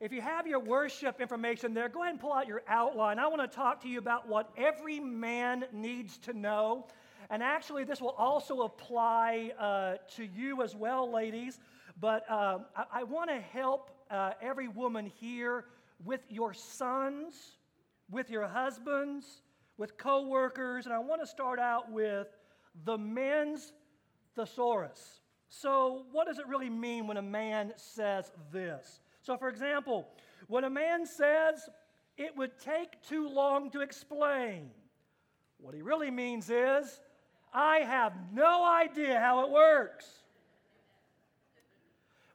if you have your worship information there, go ahead and pull out your outline. I want to talk to you about what every man needs to know. And actually, this will also apply uh, to you as well, ladies. But uh, I, I want to help uh, every woman here with your sons, with your husbands, with coworkers, and I want to start out with the men's thesaurus. So, what does it really mean when a man says this? So, for example, when a man says, it would take too long to explain, what he really means is, I have no idea how it works.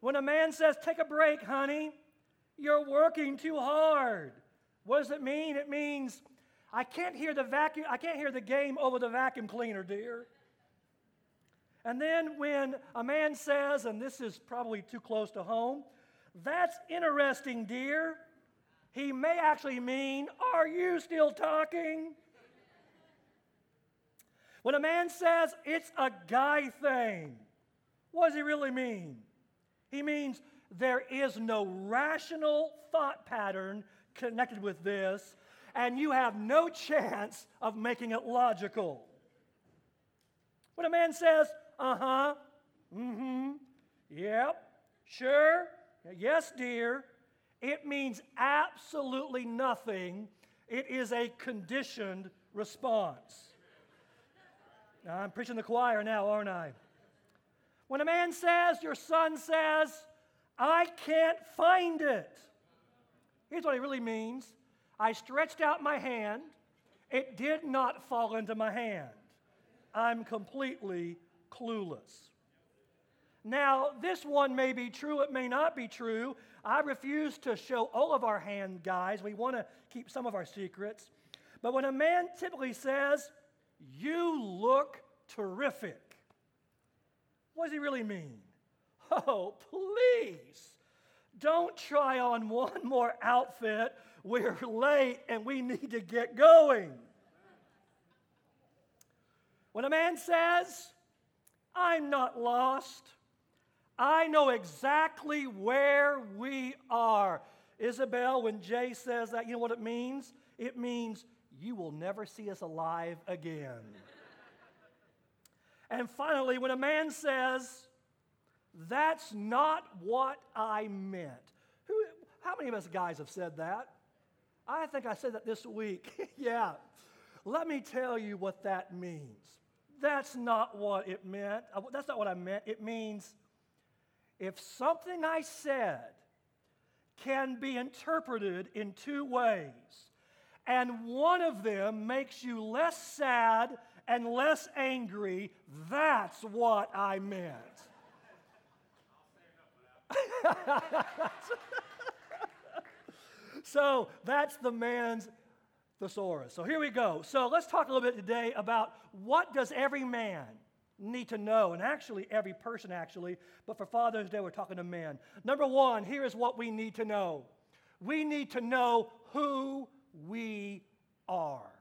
When a man says, take a break, honey, you're working too hard. What does it mean? It means, I can't hear the vacuum, I can't hear the game over the vacuum cleaner, dear. And then when a man says, and this is probably too close to home, that's interesting, dear. He may actually mean, Are you still talking? When a man says it's a guy thing, what does he really mean? He means there is no rational thought pattern connected with this, and you have no chance of making it logical. When a man says, uh huh, mm hmm, yep, sure, yes, dear, it means absolutely nothing. It is a conditioned response. Now, I'm preaching the choir now, aren't I? When a man says, your son says, I can't find it. Here's what he really means I stretched out my hand, it did not fall into my hand. I'm completely clueless. Now, this one may be true, it may not be true. I refuse to show all of our hand, guys. We want to keep some of our secrets. But when a man typically says, You look terrific, what does he really mean? Oh, please, don't try on one more outfit. We're late and we need to get going. When a man says, I'm not lost, I know exactly where we are. Isabel, when Jay says that, you know what it means? It means you will never see us alive again. and finally, when a man says, that's not what I meant. Who, how many of us guys have said that? I think I said that this week. yeah. Let me tell you what that means. That's not what it meant. Uh, that's not what I meant. It means if something I said can be interpreted in two ways, and one of them makes you less sad and less angry, that's what I meant. so that's the man's thesaurus. So here we go. So let's talk a little bit today about what does every man need to know, and actually every person actually, but for Father's Day we're talking to men. Number one, here is what we need to know. We need to know who we are.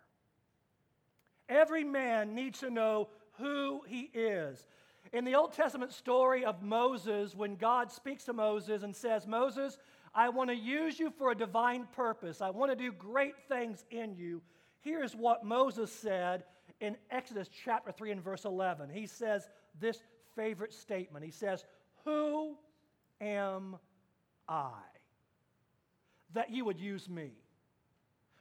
Every man needs to know who he is. In the Old Testament story of Moses, when God speaks to Moses and says, Moses, I want to use you for a divine purpose, I want to do great things in you. Here's what Moses said in Exodus chapter 3 and verse 11. He says this favorite statement He says, Who am I that you would use me?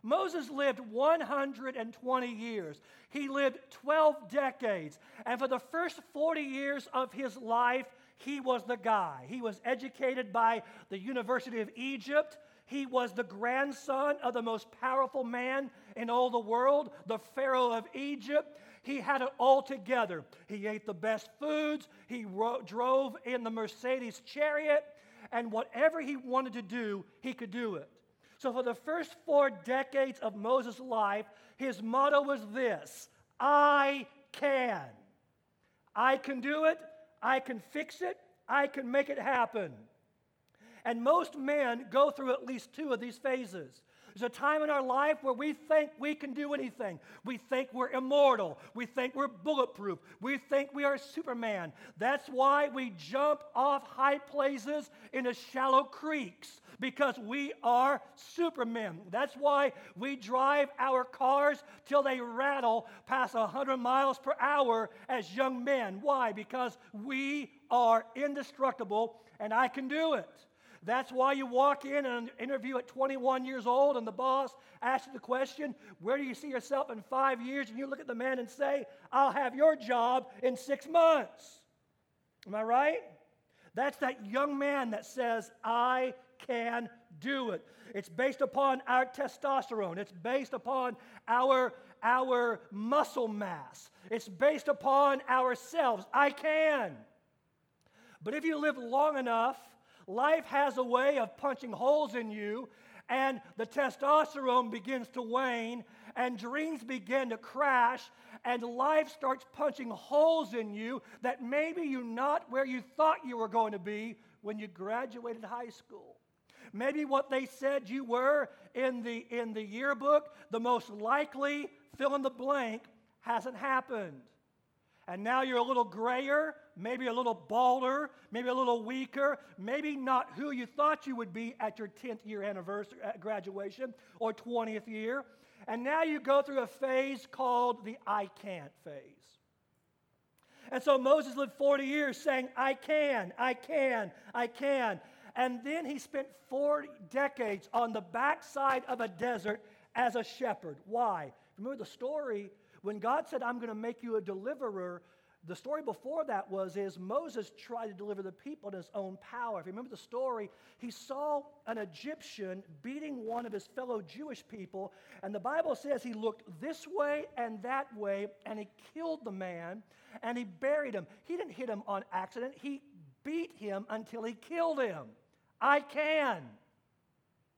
Moses lived 120 years. He lived 12 decades. And for the first 40 years of his life, he was the guy. He was educated by the University of Egypt. He was the grandson of the most powerful man in all the world, the Pharaoh of Egypt. He had it all together. He ate the best foods, he ro- drove in the Mercedes chariot, and whatever he wanted to do, he could do it. So, for the first four decades of Moses' life, his motto was this I can. I can do it, I can fix it, I can make it happen. And most men go through at least two of these phases. There's a time in our life where we think we can do anything. We think we're immortal. We think we're bulletproof. We think we are Superman. That's why we jump off high places into shallow creeks because we are supermen. That's why we drive our cars till they rattle past 100 miles per hour as young men. Why? Because we are indestructible and I can do it. That's why you walk in an interview at 21 years old and the boss asks you the question, Where do you see yourself in five years? And you look at the man and say, I'll have your job in six months. Am I right? That's that young man that says, I can do it. It's based upon our testosterone, it's based upon our, our muscle mass, it's based upon ourselves. I can. But if you live long enough, life has a way of punching holes in you, and the testosterone begins to wane, and dreams begin to crash, and life starts punching holes in you that maybe you're not where you thought you were going to be when you graduated high school. Maybe what they said you were in the, in the yearbook, the most likely fill in the blank, hasn't happened. And now you're a little grayer, maybe a little balder, maybe a little weaker, maybe not who you thought you would be at your 10th year anniversary graduation or 20th year. And now you go through a phase called the I can't phase. And so Moses lived 40 years saying, I can, I can, I can. And then he spent 40 decades on the backside of a desert as a shepherd. Why? Remember the story when God said, I'm going to make you a deliverer, the story before that was is Moses tried to deliver the people in his own power. If you remember the story, he saw an Egyptian beating one of his fellow Jewish people, and the Bible says he looked this way and that way, and he killed the man, and he buried him. He didn't hit him on accident. He beat him until he killed him. I can.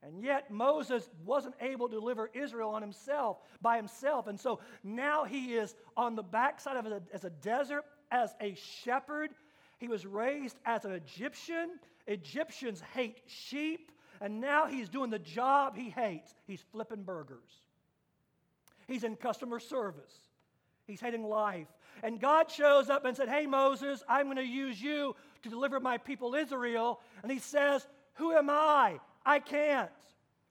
And yet Moses wasn't able to deliver Israel on himself by himself. And so now he is on the backside of it as a desert, as a shepherd. He was raised as an Egyptian. Egyptians hate sheep. And now he's doing the job he hates. He's flipping burgers. He's in customer service. He's hating life. And God shows up and said, Hey, Moses, I'm going to use you to deliver my people Israel. And he says, Who am I? I can't.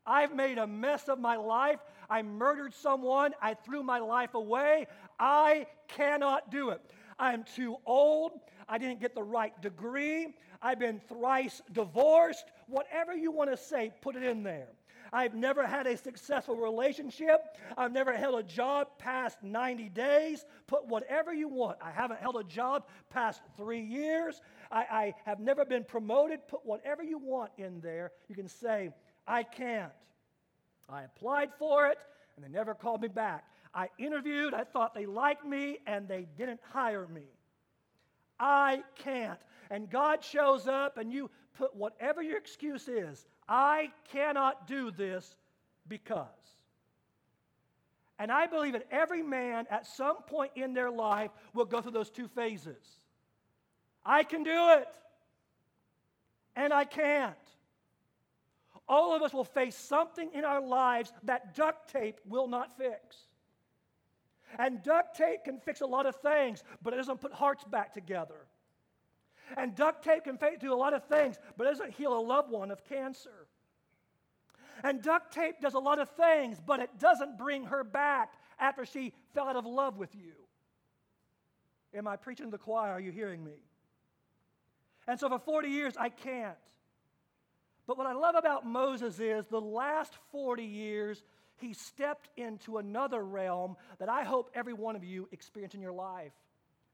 I've made a mess of my life. I murdered someone. I threw my life away. I cannot do it. I'm too old. I didn't get the right degree. I've been thrice divorced. Whatever you want to say, put it in there. I've never had a successful relationship. I've never held a job past 90 days. Put whatever you want. I haven't held a job past three years. I, I have never been promoted. Put whatever you want in there. You can say, I can't. I applied for it and they never called me back. I interviewed, I thought they liked me, and they didn't hire me. I can't. And God shows up, and you put whatever your excuse is. I cannot do this because. And I believe that every man at some point in their life will go through those two phases. I can do it, and I can't. All of us will face something in our lives that duct tape will not fix. And duct tape can fix a lot of things, but it doesn't put hearts back together. And duct tape can do a lot of things, but it doesn't heal a loved one of cancer. And duct tape does a lot of things, but it doesn't bring her back after she fell out of love with you. Am I preaching to the choir? Are you hearing me? And so for 40 years, I can't. But what I love about Moses is the last 40 years, he stepped into another realm that I hope every one of you experience in your life.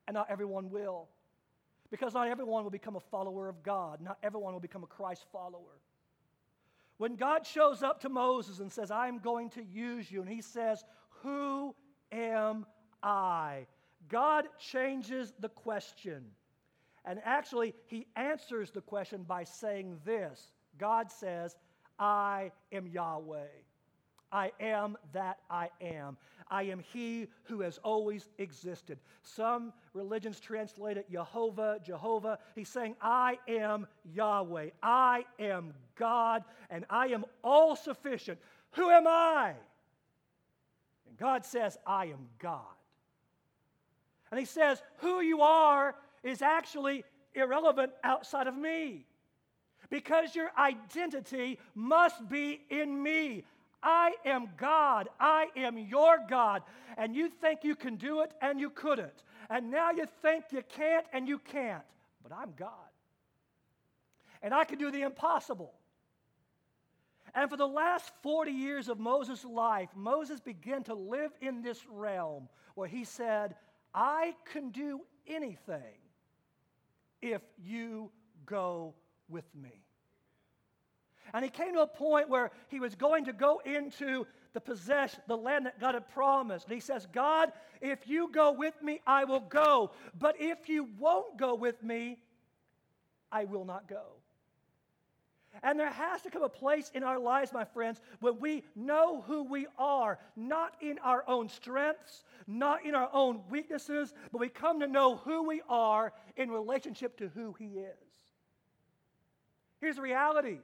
And not everyone will. Because not everyone will become a follower of God, not everyone will become a Christ follower. When God shows up to Moses and says, I'm going to use you, and he says, Who am I? God changes the question. And actually, he answers the question by saying this God says, I am Yahweh. I am that I am. I am He who has always existed. Some religions translate it Jehovah, Jehovah. He's saying, I am Yahweh. I am God, and I am all sufficient. Who am I? And God says, I am God. And He says, Who you are is actually irrelevant outside of me because your identity must be in me. I am God. I am your God. And you think you can do it and you couldn't. And now you think you can't and you can't. But I'm God. And I can do the impossible. And for the last 40 years of Moses' life, Moses began to live in this realm where he said, I can do anything if you go with me. And he came to a point where he was going to go into the possession, the land that God had promised. And he says, God, if you go with me, I will go. But if you won't go with me, I will not go. And there has to come a place in our lives, my friends, when we know who we are, not in our own strengths, not in our own weaknesses, but we come to know who we are in relationship to who He is. Here's the reality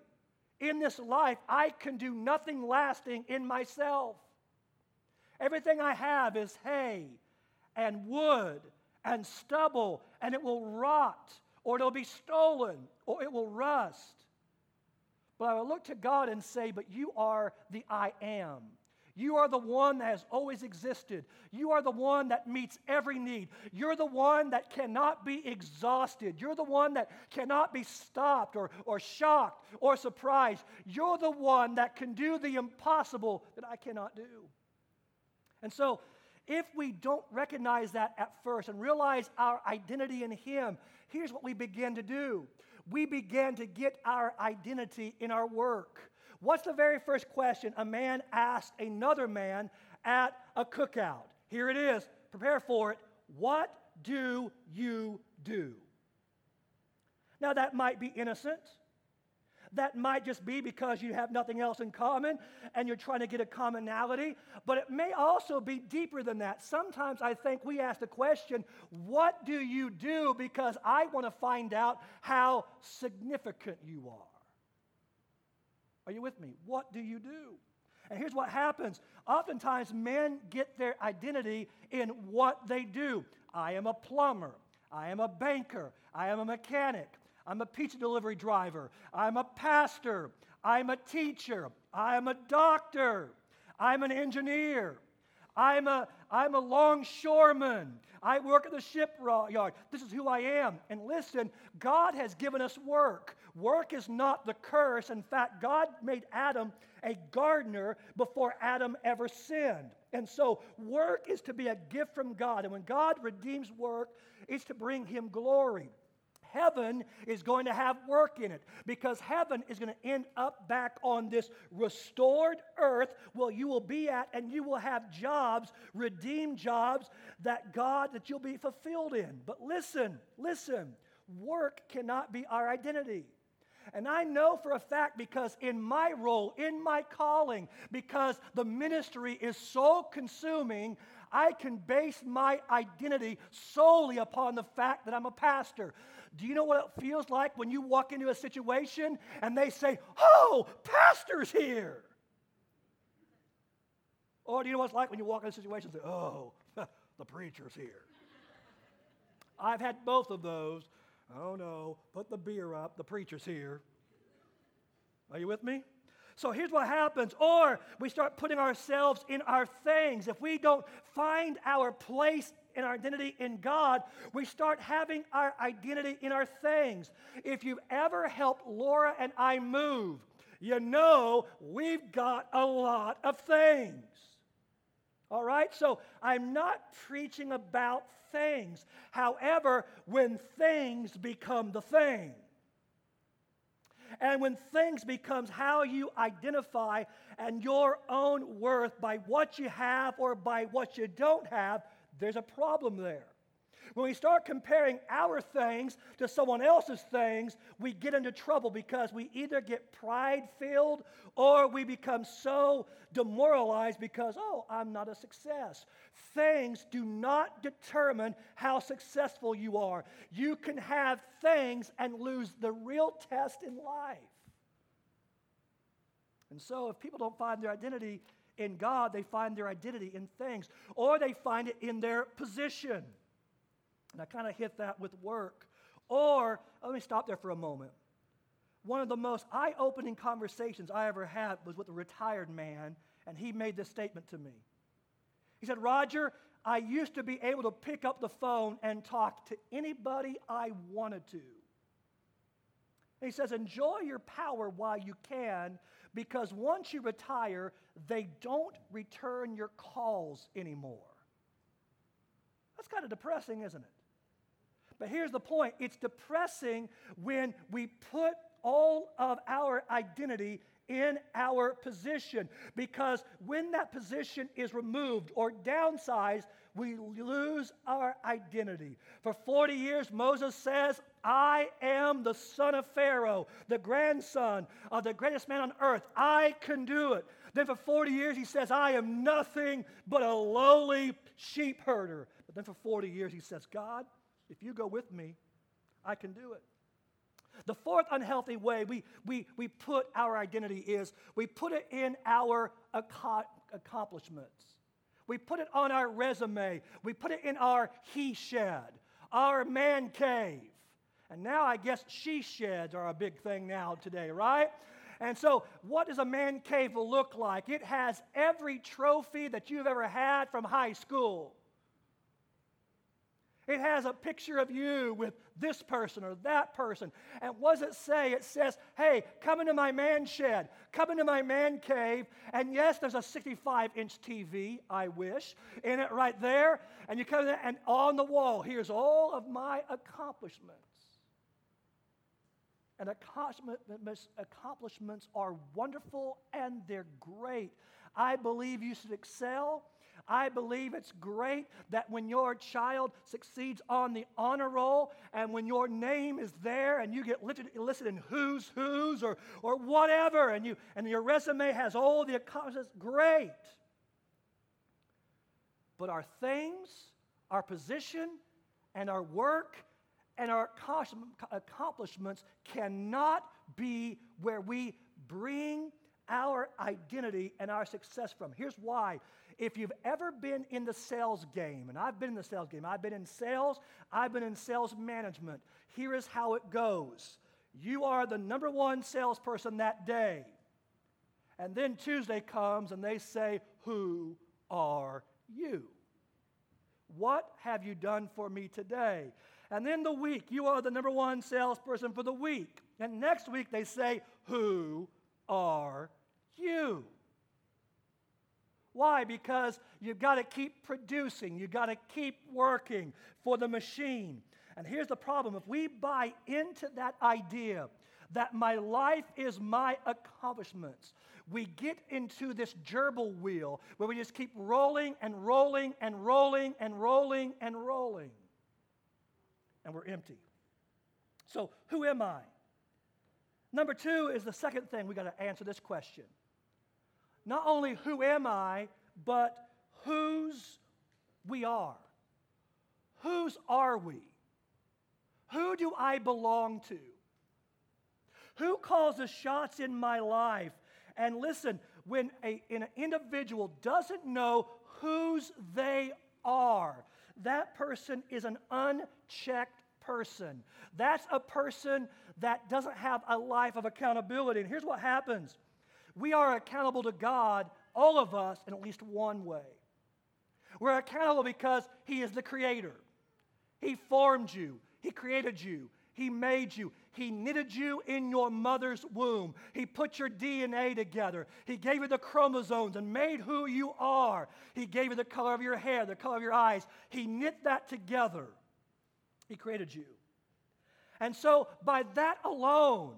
in this life, I can do nothing lasting in myself. Everything I have is hay and wood and stubble, and it will rot, or it'll be stolen, or it will rust. But I will look to God and say, But you are the I am. You are the one that has always existed. You are the one that meets every need. You're the one that cannot be exhausted. You're the one that cannot be stopped or, or shocked or surprised. You're the one that can do the impossible that I cannot do. And so, if we don't recognize that at first and realize our identity in Him, here's what we begin to do we begin to get our identity in our work. What's the very first question a man asked another man at a cookout? Here it is. Prepare for it. What do you do? Now, that might be innocent. That might just be because you have nothing else in common and you're trying to get a commonality, but it may also be deeper than that. Sometimes I think we ask the question, What do you do? because I want to find out how significant you are. Are you with me? What do you do? And here's what happens. Oftentimes, men get their identity in what they do. I am a plumber. I am a banker. I am a mechanic. I'm a pizza delivery driver. I'm a pastor. I'm a teacher. I'm a doctor. I'm an engineer. I'm a, I'm a longshoreman. I work at the shipyard. This is who I am. And listen, God has given us work. Work is not the curse. In fact, God made Adam a gardener before Adam ever sinned. And so, work is to be a gift from God. And when God redeems work, it's to bring Him glory heaven is going to have work in it because heaven is going to end up back on this restored earth where you will be at and you will have jobs, redeemed jobs that God, that you'll be fulfilled in. But listen, listen, work cannot be our identity. And I know for a fact because in my role, in my calling, because the ministry is so consuming, I can base my identity solely upon the fact that I'm a pastor. Do you know what it feels like when you walk into a situation and they say, Oh, pastor's here? Or do you know what it's like when you walk into a situation and say, Oh, the preacher's here? I've had both of those. Oh no, put the beer up, the preacher's here. Are you with me? So here's what happens. Or we start putting ourselves in our things. If we don't find our place in our identity in God, we start having our identity in our things. If you've ever helped Laura and I move, you know we've got a lot of things. All right? So I'm not preaching about things. However, when things become the thing, and when things becomes how you identify and your own worth by what you have or by what you don't have, there's a problem there. When we start comparing our things to someone else's things, we get into trouble because we either get pride filled or we become so demoralized because, oh, I'm not a success. Things do not determine how successful you are. You can have things and lose the real test in life. And so, if people don't find their identity in God, they find their identity in things, or they find it in their position. And I kind of hit that with work. Or, let me stop there for a moment. One of the most eye opening conversations I ever had was with a retired man, and he made this statement to me. He said, Roger, I used to be able to pick up the phone and talk to anybody I wanted to. He says, enjoy your power while you can, because once you retire, they don't return your calls anymore. That's kind of depressing, isn't it? But here's the point it's depressing when we put all of our identity in our position because when that position is removed or downsized, we lose our identity. For 40 years, Moses says, I am the son of Pharaoh, the grandson of the greatest man on earth. I can do it. Then for 40 years, he says, I am nothing but a lowly sheep herder. But then for 40 years, he says, God, if you go with me, I can do it. The fourth unhealthy way we, we, we put our identity is we put it in our accomplishments. We put it on our resume. We put it in our he shed, our man cave. And now I guess she sheds are a big thing now today, right? And so, what does a man cave look like? It has every trophy that you've ever had from high school. It has a picture of you with this person or that person. And what does it say? It says, hey, come into my man shed, come into my man cave. And yes, there's a 65 inch TV, I wish, in it right there. And you come in, and on the wall, here's all of my accomplishments. And accomplishments are wonderful and they're great. I believe you should excel. I believe it's great that when your child succeeds on the honor roll and when your name is there and you get listed, listed in who's who's or, or whatever and, you, and your resume has all the accomplishments, great. But our things, our position, and our work and our accomplishments cannot be where we bring our identity and our success from. Here's why. If you've ever been in the sales game, and I've been in the sales game, I've been in sales, I've been in sales management. Here is how it goes you are the number one salesperson that day. And then Tuesday comes and they say, Who are you? What have you done for me today? And then the week, you are the number one salesperson for the week. And next week, they say, Who are you? Why? Because you've got to keep producing, you've got to keep working for the machine. And here's the problem if we buy into that idea that my life is my accomplishments, we get into this gerbil wheel where we just keep rolling and rolling and rolling and rolling and rolling and we're empty. So, who am I? Number two is the second thing we got to answer this question. Not only who am I, but whose we are. Whose are we? Who do I belong to? Who calls the shots in my life? And listen, when a, an individual doesn't know whose they are, that person is an unchecked person. That's a person that doesn't have a life of accountability. And here's what happens we are accountable to God, all of us, in at least one way. We're accountable because He is the Creator. He formed you, He created you, He made you, He knitted you in your mother's womb. He put your DNA together. He gave you the chromosomes and made who you are. He gave you the color of your hair, the color of your eyes. He knit that together. He created you. And so, by that alone,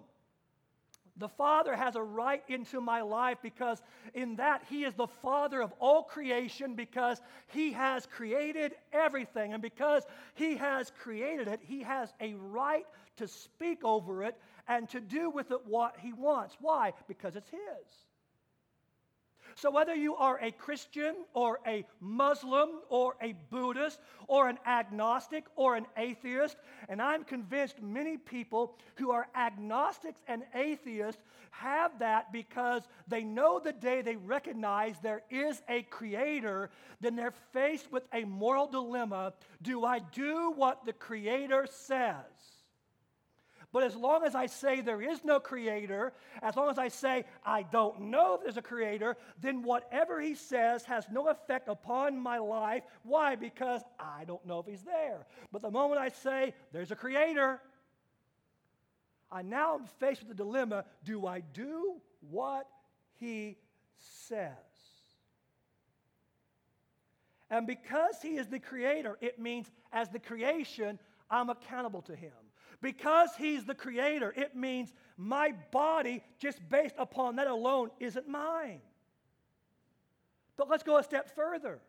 the Father has a right into my life because in that He is the Father of all creation because He has created everything. And because He has created it, He has a right to speak over it and to do with it what He wants. Why? Because it's His. So, whether you are a Christian or a Muslim or a Buddhist or an agnostic or an atheist, and I'm convinced many people who are agnostics and atheists have that because they know the day they recognize there is a creator, then they're faced with a moral dilemma do I do what the creator says? But as long as I say there is no creator, as long as I say I don't know if there's a creator, then whatever he says has no effect upon my life. Why? Because I don't know if he's there. But the moment I say there's a creator, I now am faced with the dilemma do I do what he says? And because he is the creator, it means as the creation, I'm accountable to him. Because he's the creator, it means my body, just based upon that alone, isn't mine. But let's go a step further.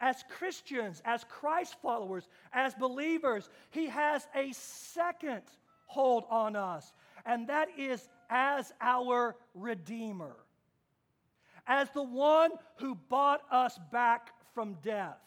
As Christians, as Christ followers, as believers, he has a second hold on us, and that is as our Redeemer, as the one who bought us back from death,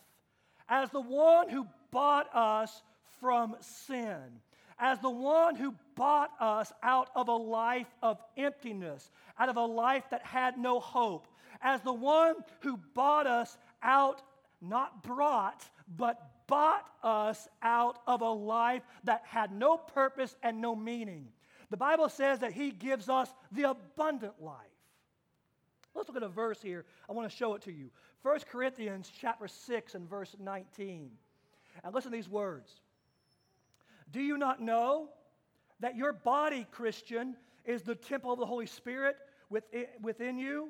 as the one who bought us from sin, as the one who bought us out of a life of emptiness, out of a life that had no hope, as the one who bought us out, not brought, but bought us out of a life that had no purpose and no meaning. The Bible says that He gives us the abundant life. Let's look at a verse here. I want to show it to you. 1 Corinthians chapter 6 and verse 19. And listen to these words. Do you not know that your body, Christian, is the temple of the Holy Spirit within you,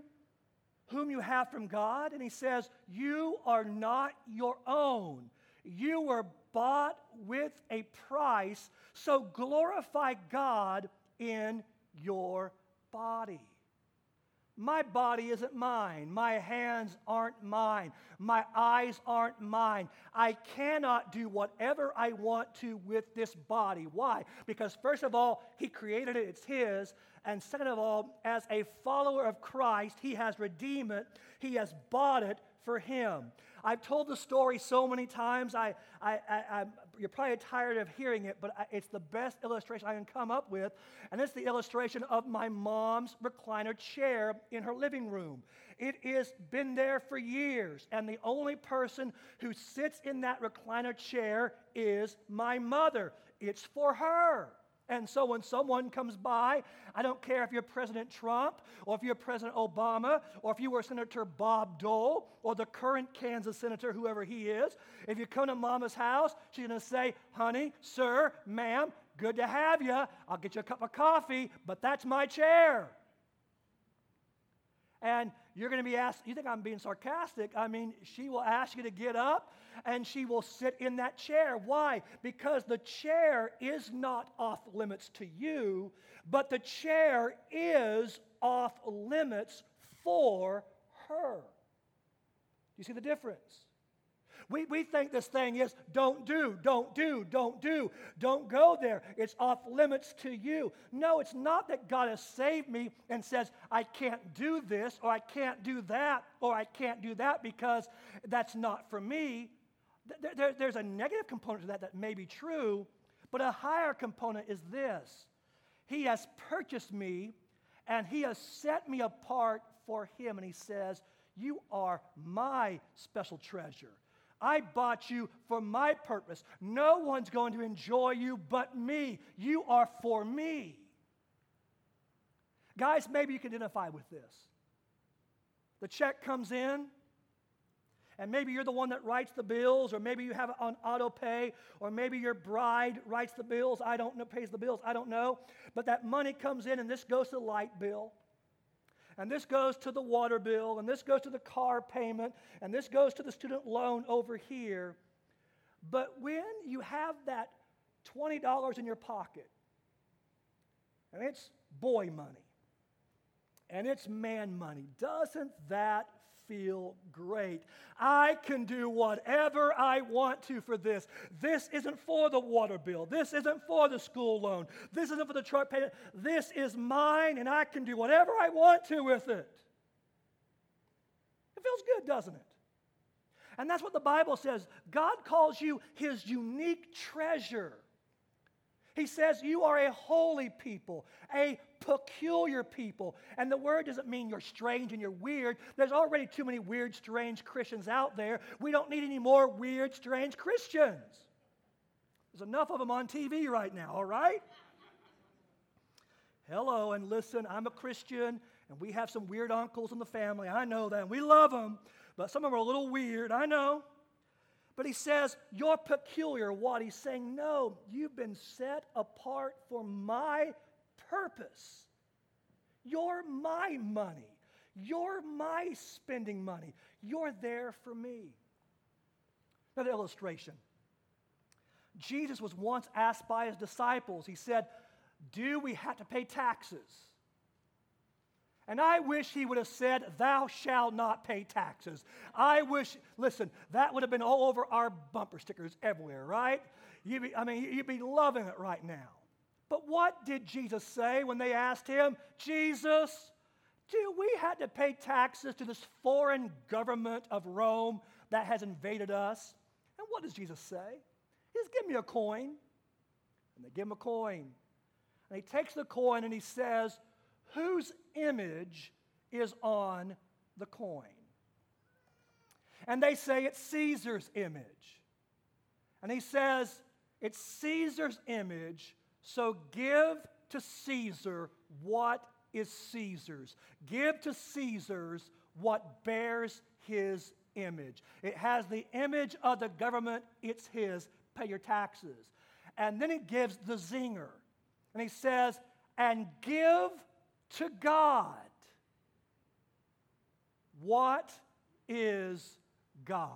whom you have from God? And he says, You are not your own. You were bought with a price, so glorify God in your body. My body isn't mine. My hands aren't mine. My eyes aren't mine. I cannot do whatever I want to with this body. Why? Because, first of all, He created it, it's His. And second of all, as a follower of Christ, He has redeemed it, He has bought it for Him. I've told the story so many times, I, I, I, you're probably tired of hearing it, but it's the best illustration I can come up with. And it's the illustration of my mom's recliner chair in her living room. It has been there for years, and the only person who sits in that recliner chair is my mother. It's for her. And so when someone comes by, I don't care if you're President Trump or if you're President Obama or if you were Senator Bob Dole or the current Kansas Senator, whoever he is, if you come to mama's house, she's going to say, honey, sir, ma'am, good to have you. I'll get you a cup of coffee, but that's my chair. And you're going to be asked, you think I'm being sarcastic? I mean, she will ask you to get up and she will sit in that chair. Why? Because the chair is not off limits to you, but the chair is off limits for her. Do you see the difference? We, we think this thing is don't do, don't do, don't do, don't go there. It's off limits to you. No, it's not that God has saved me and says, I can't do this, or I can't do that, or I can't do that because that's not for me. There, there, there's a negative component to that that may be true, but a higher component is this He has purchased me and He has set me apart for Him. And He says, You are my special treasure. I bought you for my purpose. No one's going to enjoy you but me. You are for me. Guys, maybe you can identify with this. The check comes in, and maybe you're the one that writes the bills, or maybe you have it on auto pay, or maybe your bride writes the bills. I don't know, pays the bills. I don't know. But that money comes in, and this goes to the light bill and this goes to the water bill, and this goes to the car payment, and this goes to the student loan over here. But when you have that $20 in your pocket, and it's boy money, and it's man money, doesn't that feel great. I can do whatever I want to for this. This isn't for the water bill. This isn't for the school loan. This isn't for the truck payment. This is mine, and I can do whatever I want to with it. It feels good, doesn't it? And that's what the Bible says. God calls you his unique treasure. He says you are a holy people, a peculiar people. And the word doesn't mean you're strange and you're weird. There's already too many weird, strange Christians out there. We don't need any more weird, strange Christians. There's enough of them on TV right now, all right? Hello, and listen, I'm a Christian, and we have some weird uncles in the family. I know that. We love them, but some of them are a little weird. I know. But he says, You're peculiar. What? He's saying, No, you've been set apart for my purpose. You're my money. You're my spending money. You're there for me. Another illustration. Jesus was once asked by his disciples, He said, do we have to pay taxes? And I wish he would have said, Thou shalt not pay taxes. I wish, listen, that would have been all over our bumper stickers everywhere, right? You'd be, I mean, you'd be loving it right now. But what did Jesus say when they asked him, Jesus, do we have to pay taxes to this foreign government of Rome that has invaded us? And what does Jesus say? He says, Give me a coin. And they give him a coin. And he takes the coin and he says, Whose image is on the coin? And they say it's Caesar's image. And he says, It's Caesar's image, so give to Caesar what is Caesar's. Give to Caesar's what bears his image. It has the image of the government, it's his. Pay your taxes. And then he gives the zinger. And he says, and give to God what is God's.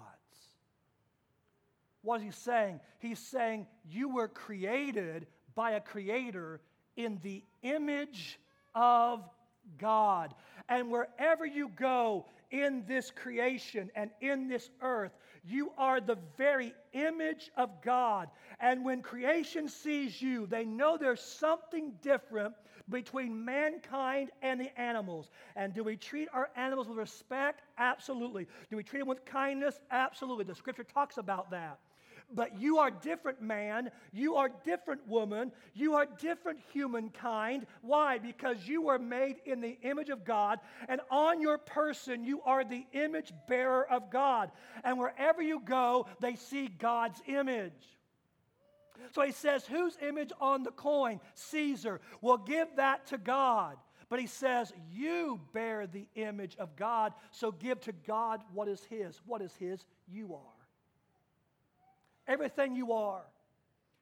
What is he saying? He's saying you were created by a creator in the image of God. And wherever you go in this creation and in this earth, you are the very image of God. And when creation sees you, they know there's something different between mankind and the animals. And do we treat our animals with respect? Absolutely. Do we treat them with kindness? Absolutely. The scripture talks about that. But you are different, man. You are different, woman. You are different, humankind. Why? Because you were made in the image of God, and on your person, you are the image bearer of God. And wherever you go, they see God's image. So he says, Whose image on the coin? Caesar. will give that to God. But he says, You bear the image of God, so give to God what is his. What is his? You are everything you are,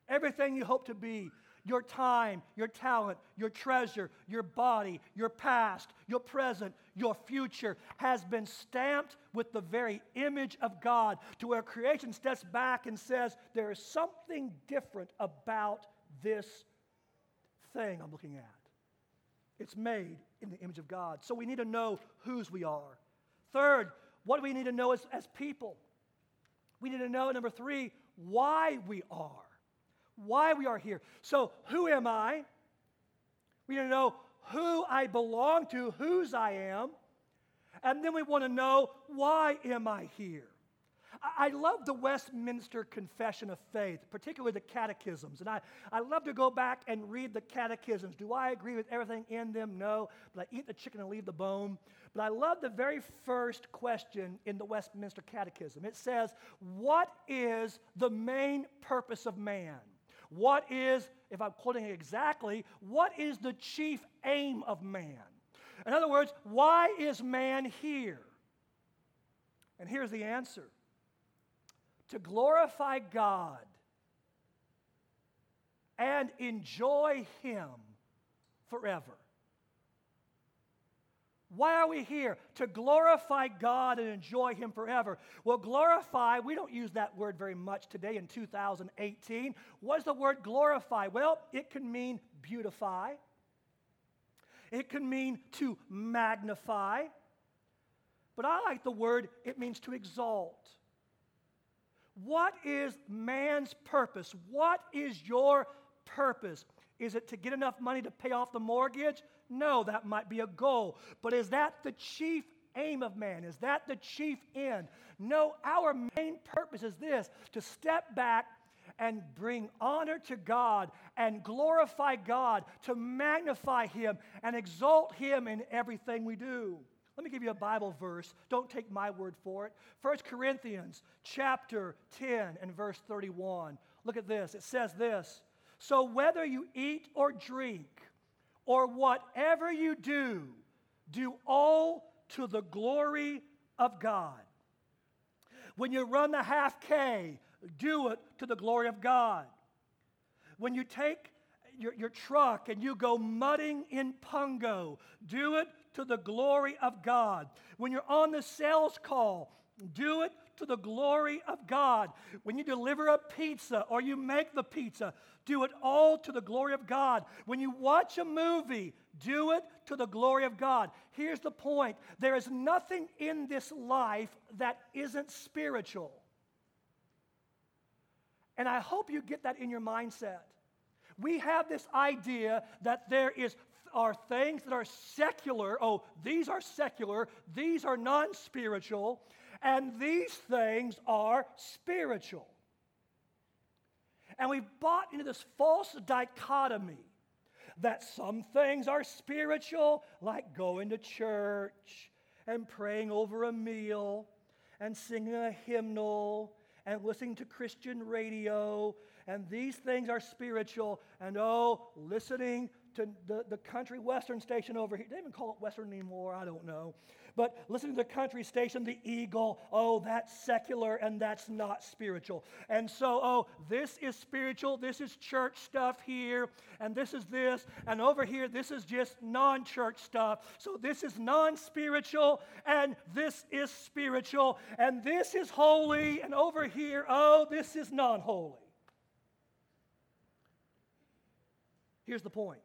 everything you hope to be, your time, your talent, your treasure, your body, your past, your present, your future has been stamped with the very image of God to where creation steps back and says, There is something different about this thing I'm looking at. It's made in the image of God. So we need to know whose we are. Third, what do we need to know as, as people? We need to know, number three, why we are. Why we are here. So, who am I? We need to know who I belong to, whose I am. And then we want to know why am I here? I love the Westminster Confession of Faith, particularly the catechisms. And I, I love to go back and read the catechisms. Do I agree with everything in them? No. But I eat the chicken and leave the bone. But I love the very first question in the Westminster Catechism. It says, What is the main purpose of man? What is, if I'm quoting it exactly, what is the chief aim of man? In other words, why is man here? And here's the answer to glorify God and enjoy Him forever. Why are we here? To glorify God and enjoy Him forever. Well, glorify, we don't use that word very much today in 2018. What does the word glorify? Well, it can mean beautify, it can mean to magnify, but I like the word, it means to exalt. What is man's purpose? What is your purpose? Is it to get enough money to pay off the mortgage? No, that might be a goal. But is that the chief aim of man? Is that the chief end? No, our main purpose is this to step back and bring honor to God and glorify God, to magnify Him and exalt Him in everything we do. Let me give you a Bible verse. Don't take my word for it. 1 Corinthians chapter 10 and verse 31. Look at this. It says this So whether you eat or drink, or whatever you do, do all to the glory of God. When you run the half K, do it to the glory of God. When you take your, your truck and you go mudding in Pungo, do it to the glory of God. When you're on the sales call, do it to the glory of God. When you deliver a pizza or you make the pizza, do it all to the glory of God. When you watch a movie, do it to the glory of God. Here's the point there is nothing in this life that isn't spiritual. And I hope you get that in your mindset. We have this idea that there is are things that are secular. Oh, these are secular, these are non spiritual, and these things are spiritual. And we've bought into this false dichotomy that some things are spiritual, like going to church and praying over a meal and singing a hymnal and listening to Christian radio, and these things are spiritual, and oh, listening to the, the country western station over here. They even call it western anymore, I don't know. But listening to the country station, the Eagle, oh, that's secular and that's not spiritual. And so, oh, this is spiritual, this is church stuff here, and this is this, and over here, this is just non church stuff. So this is non spiritual, and this is spiritual, and this is holy, and over here, oh, this is non holy. Here's the point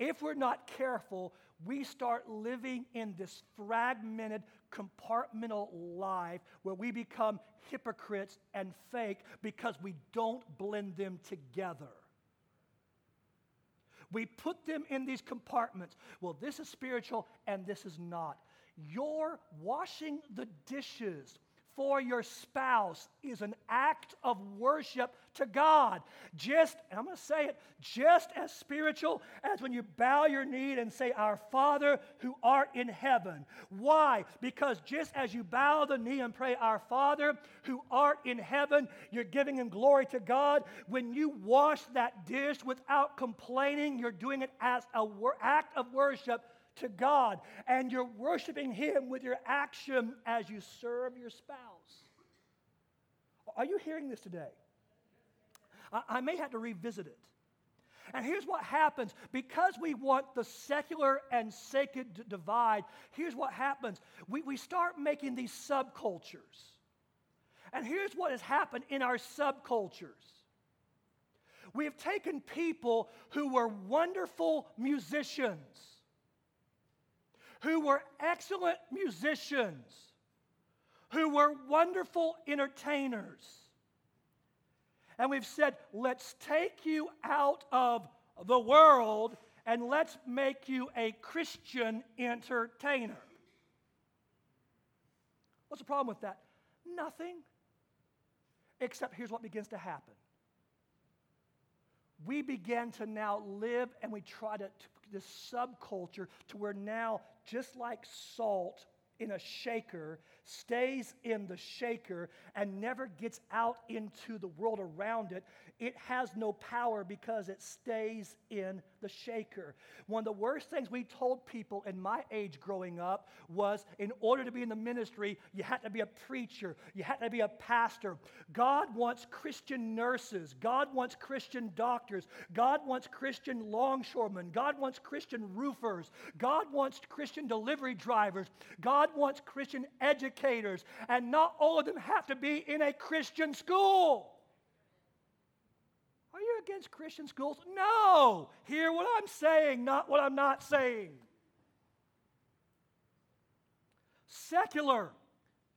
if we're not careful, we start living in this fragmented, compartmental life where we become hypocrites and fake because we don't blend them together. We put them in these compartments. Well, this is spiritual and this is not. You're washing the dishes for your spouse is an act of worship to God. Just, I'm going to say it, just as spiritual as when you bow your knee and say, Our Father who art in heaven. Why? Because just as you bow the knee and pray, Our Father who art in heaven, you're giving Him glory to God. When you wash that dish without complaining, you're doing it as an act of worship to God, and you're worshiping Him with your action as you serve your spouse. Are you hearing this today? I, I may have to revisit it. And here's what happens because we want the secular and sacred to divide, here's what happens we, we start making these subcultures. And here's what has happened in our subcultures we have taken people who were wonderful musicians who were excellent musicians, who were wonderful entertainers. And we've said, let's take you out of the world and let's make you a Christian entertainer. What's the problem with that? Nothing. Except here's what begins to happen. We begin to now live and we try to, to this subculture to where now just like salt in a shaker stays in the shaker and never gets out into the world around it, it has no power because it stays in the shaker. One of the worst things we told people in my age growing up was in order to be in the ministry, you had to be a preacher, you had to be a pastor. God wants Christian nurses, God wants Christian doctors, God wants Christian longshoremen, God wants Christian roofers, God wants Christian delivery drivers, God wants Christian educators, and not all of them have to be in a Christian school. Are you against Christian schools? No. Hear what I'm saying, not what I'm not saying. Secular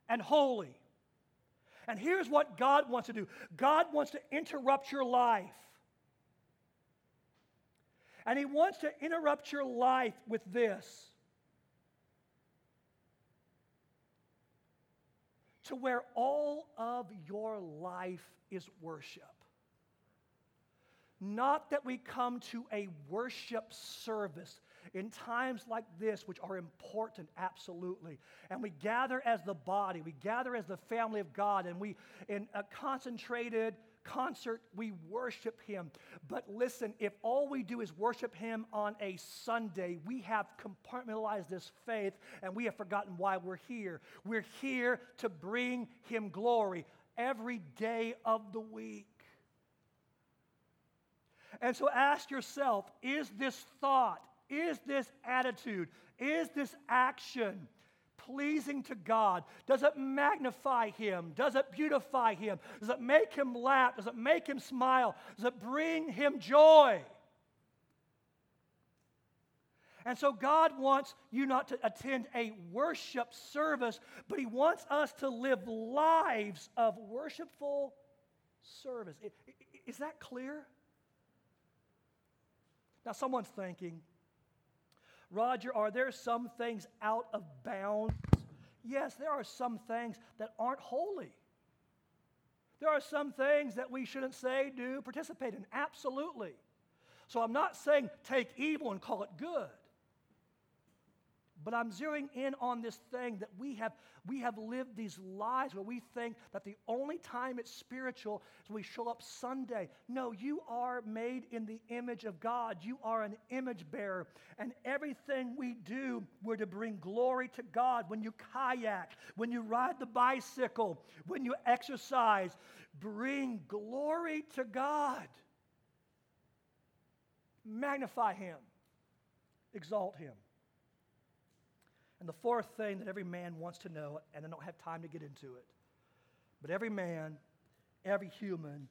and holy. And here's what God wants to do God wants to interrupt your life. And He wants to interrupt your life with this to where all of your life is worship. Not that we come to a worship service in times like this, which are important, absolutely. And we gather as the body, we gather as the family of God, and we, in a concentrated concert, we worship Him. But listen, if all we do is worship Him on a Sunday, we have compartmentalized this faith and we have forgotten why we're here. We're here to bring Him glory every day of the week. And so ask yourself is this thought, is this attitude, is this action pleasing to God? Does it magnify Him? Does it beautify Him? Does it make Him laugh? Does it make Him smile? Does it bring Him joy? And so God wants you not to attend a worship service, but He wants us to live lives of worshipful service. Is that clear? Now, someone's thinking, Roger, are there some things out of bounds? Yes, there are some things that aren't holy. There are some things that we shouldn't say, do, participate in. Absolutely. So I'm not saying take evil and call it good. But I'm zeroing in on this thing that we have, we have lived these lives where we think that the only time it's spiritual is we show up Sunday. No, you are made in the image of God. You are an image bearer. And everything we do, we're to bring glory to God. When you kayak, when you ride the bicycle, when you exercise, bring glory to God. Magnify Him, exalt Him. And the fourth thing that every man wants to know, and I don't have time to get into it, but every man, every human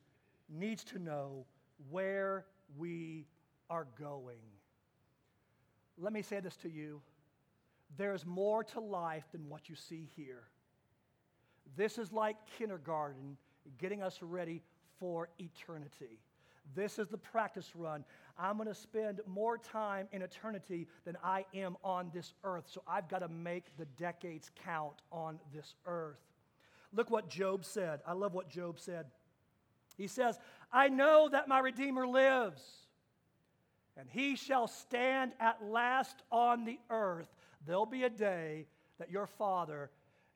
needs to know where we are going. Let me say this to you there's more to life than what you see here. This is like kindergarten getting us ready for eternity. This is the practice run. I'm going to spend more time in eternity than I am on this earth. So I've got to make the decades count on this earth. Look what Job said. I love what Job said. He says, I know that my Redeemer lives, and he shall stand at last on the earth. There'll be a day that your Father,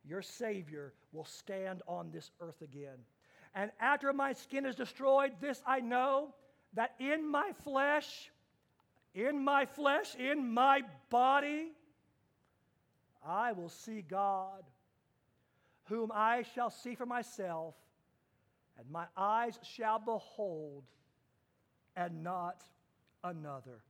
your Savior, will stand on this earth again. And after my skin is destroyed, this I know that in my flesh, in my flesh, in my body, I will see God, whom I shall see for myself, and my eyes shall behold, and not another.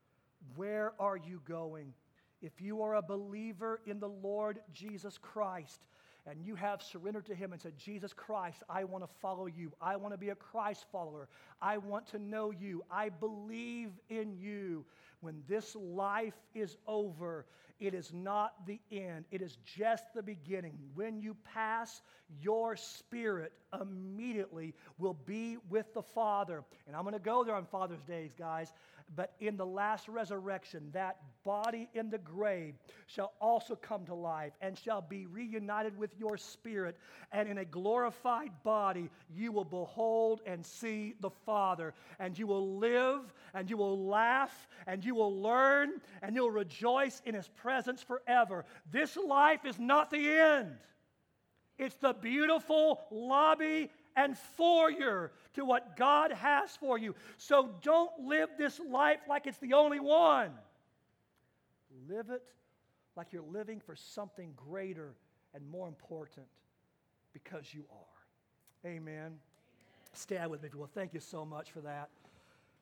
Where are you going? If you are a believer in the Lord Jesus Christ, and you have surrendered to Him and said, Jesus Christ, I want to follow you. I want to be a Christ follower. I want to know you. I believe in you. When this life is over, it is not the end, it is just the beginning. When you pass, your spirit immediately will be with the Father. And I'm going to go there on Father's Days, guys. But in the last resurrection, that body in the grave shall also come to life and shall be reunited with your spirit. And in a glorified body, you will behold and see the Father. And you will live and you will laugh and you will learn and you'll rejoice in his presence forever. This life is not the end, it's the beautiful lobby and foyer to what God has for you. So don't live this life like it's the only one. Live it like you're living for something greater and more important because you are. Amen. Amen. Stand with me, Well, Thank you so much for that.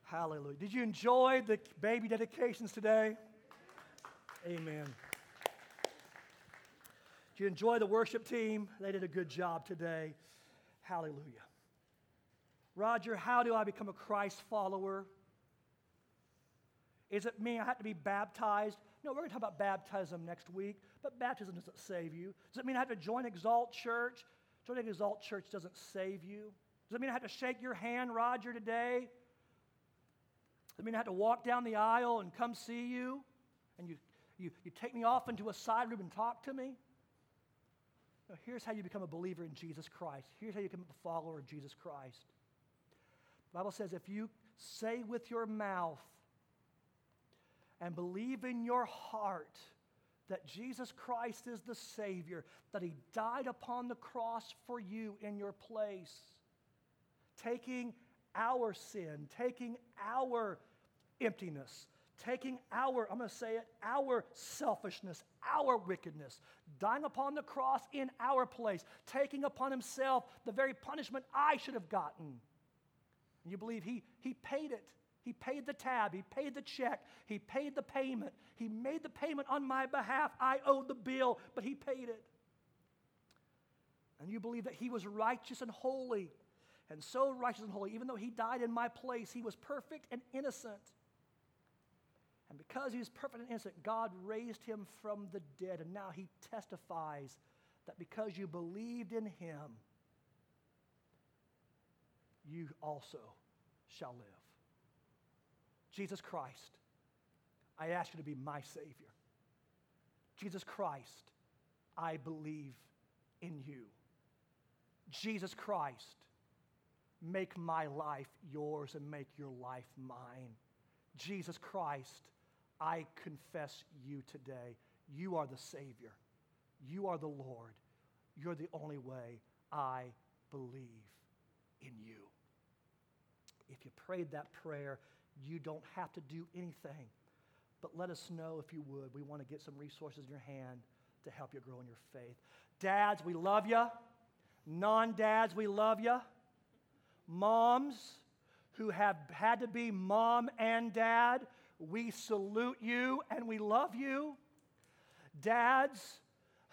Hallelujah. Did you enjoy the baby dedications today? Amen. Did you enjoy the worship team? They did a good job today. Hallelujah. Roger, how do I become a Christ follower? Is it me? I have to be baptized? No, we're going to talk about baptism next week, but baptism doesn't save you. Does it mean I have to join Exalt Church? Joining Exalt Church doesn't save you. Does it mean I have to shake your hand, Roger, today? Does it mean I have to walk down the aisle and come see you? And you, you, you take me off into a side room and talk to me? Now, here's how you become a believer in Jesus Christ. Here's how you become a follower of Jesus Christ. The Bible says if you say with your mouth and believe in your heart that Jesus Christ is the Savior, that He died upon the cross for you in your place, taking our sin, taking our emptiness, taking our, I'm going to say it, our selfishness, our wickedness, dying upon the cross in our place, taking upon himself the very punishment I should have gotten. And you believe he, he paid it. He paid the tab. He paid the check. He paid the payment. He made the payment on my behalf. I owed the bill, but he paid it. And you believe that he was righteous and holy, and so righteous and holy, even though he died in my place, he was perfect and innocent. And because he was perfect and innocent, God raised him from the dead. And now he testifies that because you believed in him, you also shall live. Jesus Christ, I ask you to be my Savior. Jesus Christ, I believe in you. Jesus Christ, make my life yours and make your life mine. Jesus Christ, I confess you today. You are the Savior. You are the Lord. You're the only way I believe in you. If you prayed that prayer, you don't have to do anything. But let us know if you would. We want to get some resources in your hand to help you grow in your faith. Dads, we love you. Non dads, we love you. Moms who have had to be mom and dad, we salute you and we love you. Dads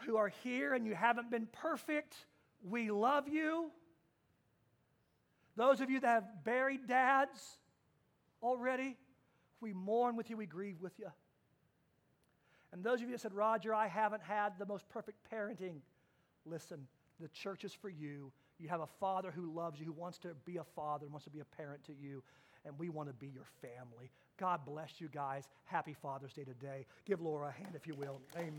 who are here and you haven't been perfect, we love you. Those of you that have buried dads already, we mourn with you, we grieve with you. And those of you that said, Roger, I haven't had the most perfect parenting, listen, the church is for you. You have a father who loves you, who wants to be a father, wants to be a parent to you, and we want to be your family. God bless you guys. Happy Father's Day today. Give Laura a hand if you will. Amen.